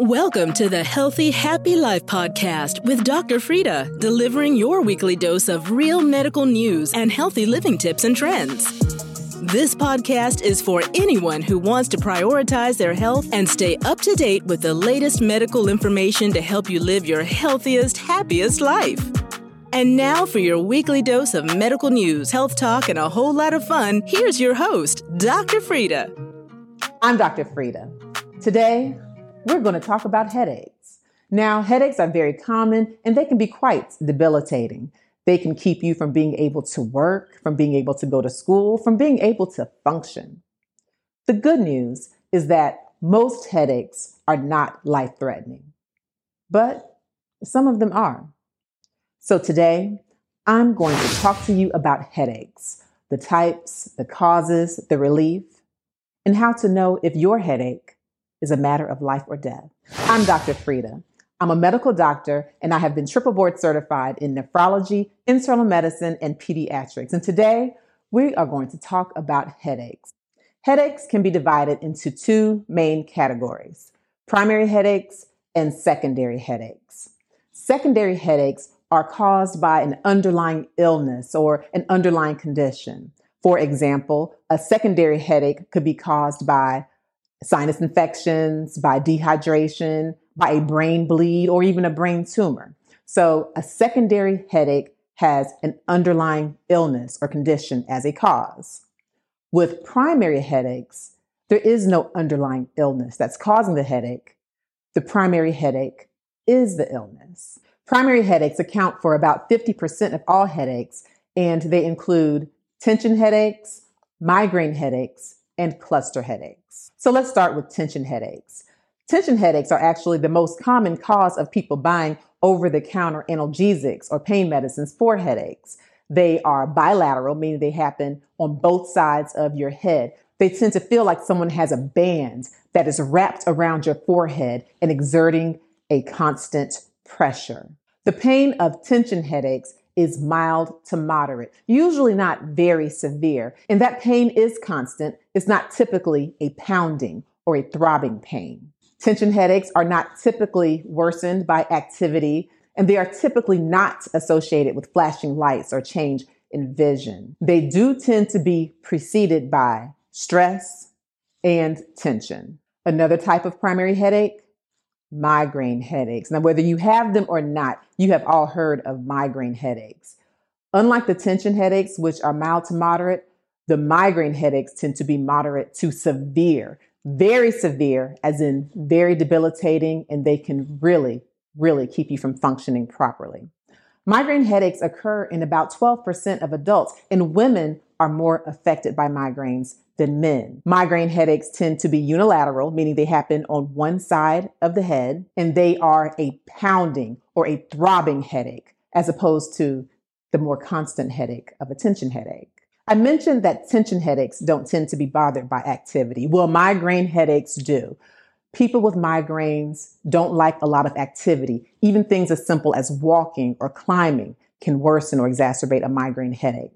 Welcome to the Healthy Happy Life podcast with Dr. Frida, delivering your weekly dose of real medical news and healthy living tips and trends. This podcast is for anyone who wants to prioritize their health and stay up to date with the latest medical information to help you live your healthiest, happiest life. And now, for your weekly dose of medical news, health talk, and a whole lot of fun, here's your host, Dr. Frida. I'm Dr. Frida. Today, we're going to talk about headaches. Now, headaches are very common and they can be quite debilitating. They can keep you from being able to work, from being able to go to school, from being able to function. The good news is that most headaches are not life threatening, but some of them are. So today, I'm going to talk to you about headaches, the types, the causes, the relief, and how to know if your headache is a matter of life or death. I'm Dr. Frida. I'm a medical doctor and I have been triple board certified in nephrology, internal medicine, and pediatrics. And today we are going to talk about headaches. Headaches can be divided into two main categories primary headaches and secondary headaches. Secondary headaches are caused by an underlying illness or an underlying condition. For example, a secondary headache could be caused by sinus infections, by dehydration, by a brain bleed, or even a brain tumor. So a secondary headache has an underlying illness or condition as a cause. With primary headaches, there is no underlying illness that's causing the headache. The primary headache is the illness. Primary headaches account for about 50% of all headaches, and they include tension headaches, migraine headaches, and cluster headaches. So let's start with tension headaches. Tension headaches are actually the most common cause of people buying over the counter analgesics or pain medicines for headaches. They are bilateral, meaning they happen on both sides of your head. They tend to feel like someone has a band that is wrapped around your forehead and exerting a constant pressure. The pain of tension headaches is mild to moderate, usually not very severe. And that pain is constant. It's not typically a pounding or a throbbing pain. Tension headaches are not typically worsened by activity, and they are typically not associated with flashing lights or change in vision. They do tend to be preceded by stress and tension. Another type of primary headache migraine headaches. Now, whether you have them or not, you have all heard of migraine headaches. Unlike the tension headaches, which are mild to moderate, the migraine headaches tend to be moderate to severe, very severe, as in very debilitating, and they can really, really keep you from functioning properly. Migraine headaches occur in about 12% of adults, and women are more affected by migraines than men. Migraine headaches tend to be unilateral, meaning they happen on one side of the head, and they are a pounding or a throbbing headache, as opposed to the more constant headache of a tension headache. I mentioned that tension headaches don't tend to be bothered by activity. Well, migraine headaches do. People with migraines don't like a lot of activity. Even things as simple as walking or climbing can worsen or exacerbate a migraine headache.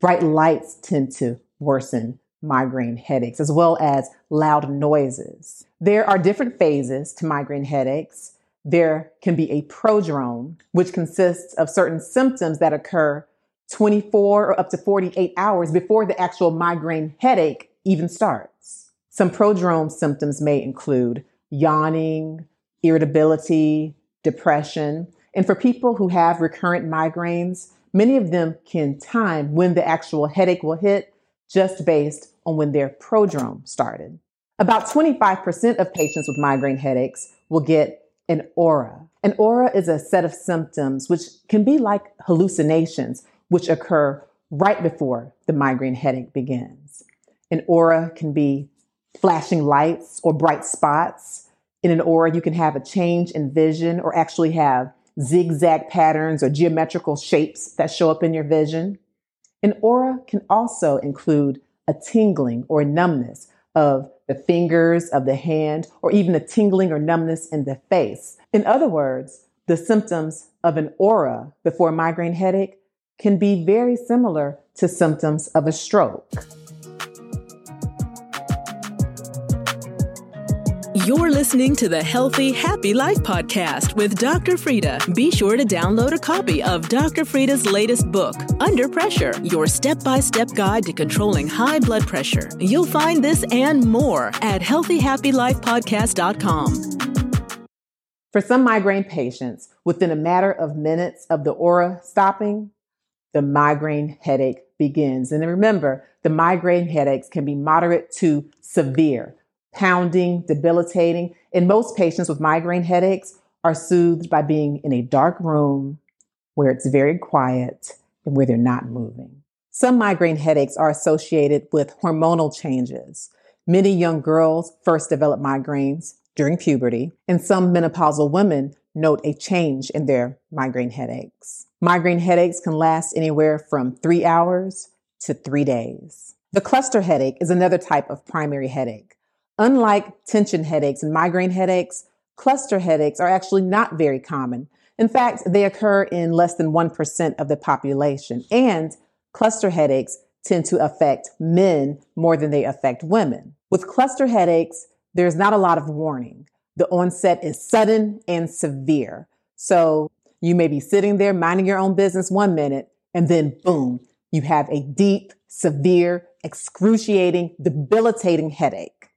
Bright lights tend to worsen migraine headaches, as well as loud noises. There are different phases to migraine headaches. There can be a prodrome, which consists of certain symptoms that occur 24 or up to 48 hours before the actual migraine headache even starts. Some prodrome symptoms may include yawning, irritability, depression. And for people who have recurrent migraines, many of them can time when the actual headache will hit just based on when their prodrome started. About 25% of patients with migraine headaches will get an aura. An aura is a set of symptoms which can be like hallucinations, which occur right before the migraine headache begins. An aura can be flashing lights or bright spots. In an aura, you can have a change in vision or actually have zigzag patterns or geometrical shapes that show up in your vision. An aura can also include a tingling or numbness of the fingers, of the hand, or even a tingling or numbness in the face. In other words, the symptoms of an aura before migraine headache can be very similar to symptoms of a stroke. You're listening to the Healthy Happy Life podcast with Dr. Frida. Be sure to download a copy of Dr. Frida's latest book, Under Pressure Your Step by Step Guide to Controlling High Blood Pressure. You'll find this and more at healthyhappylifepodcast.com. For some migraine patients, within a matter of minutes of the aura stopping, the migraine headache begins. And remember, the migraine headaches can be moderate to severe pounding, debilitating. And most patients with migraine headaches are soothed by being in a dark room where it's very quiet and where they're not moving. Some migraine headaches are associated with hormonal changes. Many young girls first develop migraines during puberty, and some menopausal women note a change in their migraine headaches. Migraine headaches can last anywhere from three hours to three days. The cluster headache is another type of primary headache. Unlike tension headaches and migraine headaches, cluster headaches are actually not very common. In fact, they occur in less than 1% of the population. And cluster headaches tend to affect men more than they affect women. With cluster headaches, there's not a lot of warning. The onset is sudden and severe. So you may be sitting there minding your own business one minute, and then boom, you have a deep, severe, excruciating, debilitating headache.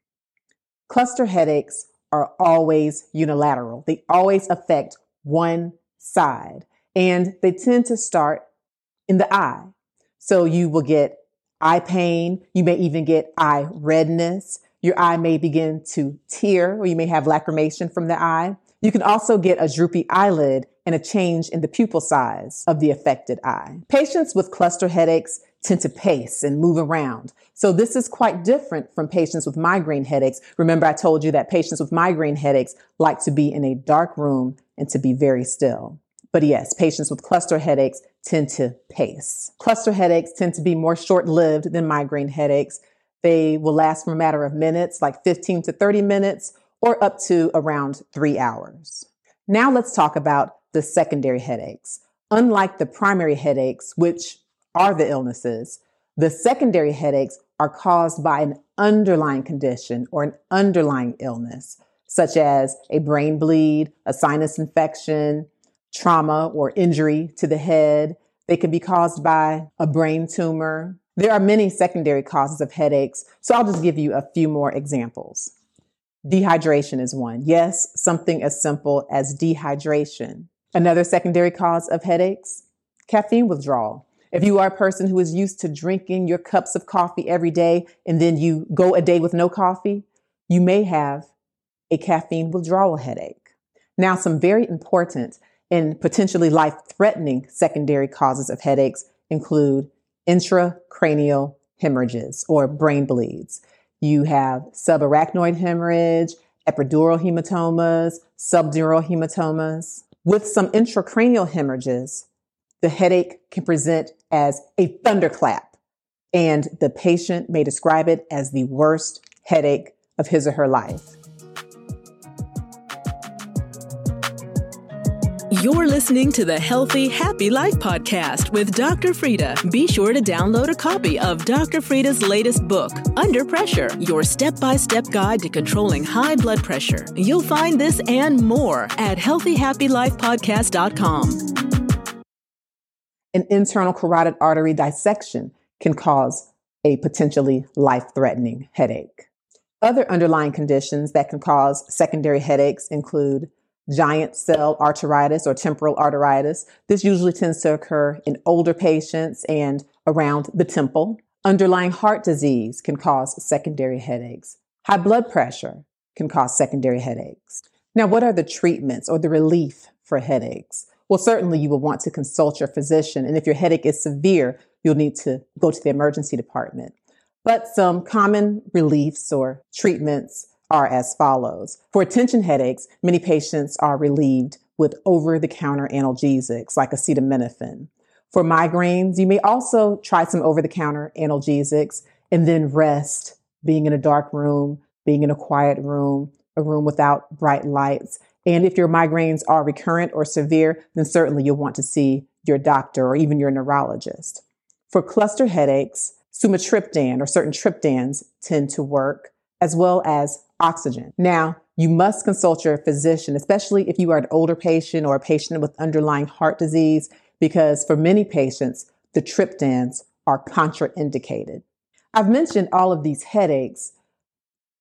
Cluster headaches are always unilateral. They always affect one side and they tend to start in the eye. So you will get eye pain. You may even get eye redness. Your eye may begin to tear or you may have lacrimation from the eye. You can also get a droopy eyelid and a change in the pupil size of the affected eye. Patients with cluster headaches tend to pace and move around. So this is quite different from patients with migraine headaches. Remember, I told you that patients with migraine headaches like to be in a dark room and to be very still. But yes, patients with cluster headaches tend to pace. Cluster headaches tend to be more short lived than migraine headaches. They will last for a matter of minutes, like 15 to 30 minutes, or up to around three hours. Now let's talk about the secondary headaches. Unlike the primary headaches, which are the illnesses. The secondary headaches are caused by an underlying condition or an underlying illness, such as a brain bleed, a sinus infection, trauma or injury to the head. They can be caused by a brain tumor. There are many secondary causes of headaches, so I'll just give you a few more examples. Dehydration is one. Yes, something as simple as dehydration. Another secondary cause of headaches, caffeine withdrawal. If you are a person who is used to drinking your cups of coffee every day and then you go a day with no coffee, you may have a caffeine withdrawal headache. Now, some very important and potentially life threatening secondary causes of headaches include intracranial hemorrhages or brain bleeds. You have subarachnoid hemorrhage, epidural hematomas, subdural hematomas. With some intracranial hemorrhages, the headache can present as a thunderclap, and the patient may describe it as the worst headache of his or her life. You're listening to the Healthy Happy Life podcast with Dr. Frida. Be sure to download a copy of Dr. Frida's latest book, Under Pressure Your Step by Step Guide to Controlling High Blood Pressure. You'll find this and more at healthyhappylifepodcast.com. An internal carotid artery dissection can cause a potentially life threatening headache. Other underlying conditions that can cause secondary headaches include giant cell arteritis or temporal arteritis. This usually tends to occur in older patients and around the temple. Underlying heart disease can cause secondary headaches. High blood pressure can cause secondary headaches. Now, what are the treatments or the relief for headaches? Well, certainly you will want to consult your physician. And if your headache is severe, you'll need to go to the emergency department. But some common reliefs or treatments are as follows. For tension headaches, many patients are relieved with over the counter analgesics like acetaminophen. For migraines, you may also try some over the counter analgesics and then rest, being in a dark room, being in a quiet room, a room without bright lights, and if your migraines are recurrent or severe, then certainly you'll want to see your doctor or even your neurologist. For cluster headaches, sumatriptan or certain triptans tend to work, as well as oxygen. Now, you must consult your physician, especially if you are an older patient or a patient with underlying heart disease, because for many patients, the triptans are contraindicated. I've mentioned all of these headaches,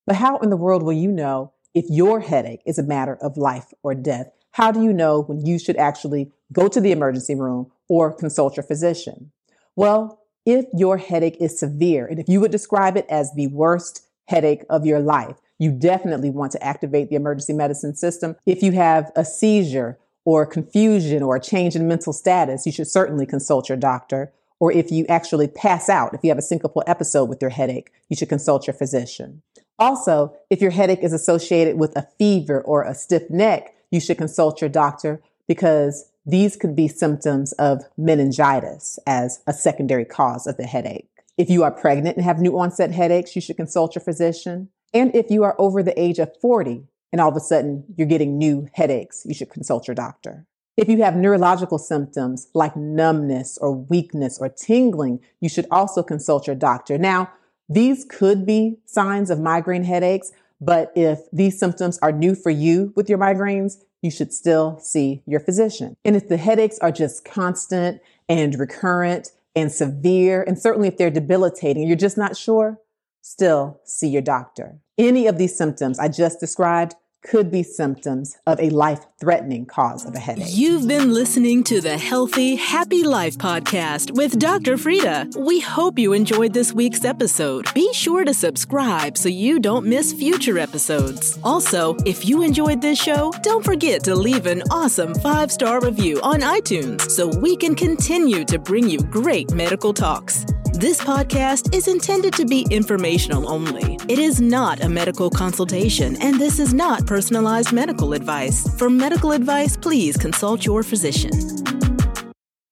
but how in the world will you know if your headache is a matter of life or death? How do you know when you should actually go to the emergency room or consult your physician? Well, if your headache is severe, and if you would describe it as the worst headache of your life, you definitely want to activate the emergency medicine system. If you have a seizure or confusion or a change in mental status, you should certainly consult your doctor. Or if you actually pass out, if you have a syncopal episode with your headache, you should consult your physician. Also, if your headache is associated with a fever or a stiff neck, you should consult your doctor because these could be symptoms of meningitis as a secondary cause of the headache. If you are pregnant and have new onset headaches, you should consult your physician. And if you are over the age of 40 and all of a sudden you're getting new headaches, you should consult your doctor. If you have neurological symptoms like numbness or weakness or tingling, you should also consult your doctor. Now, these could be signs of migraine headaches, but if these symptoms are new for you with your migraines, you should still see your physician. And if the headaches are just constant and recurrent and severe, and certainly if they're debilitating, you're just not sure, still see your doctor. Any of these symptoms I just described could be symptoms of a life threatening cause of a headache. You've been listening to the Healthy, Happy Life podcast with Dr. Frida. We hope you enjoyed this week's episode. Be sure to subscribe so you don't miss future episodes. Also, if you enjoyed this show, don't forget to leave an awesome five star review on iTunes so we can continue to bring you great medical talks. This podcast is intended to be informational only. It is not a medical consultation, and this is not personalized medical advice. For medical advice, please consult your physician.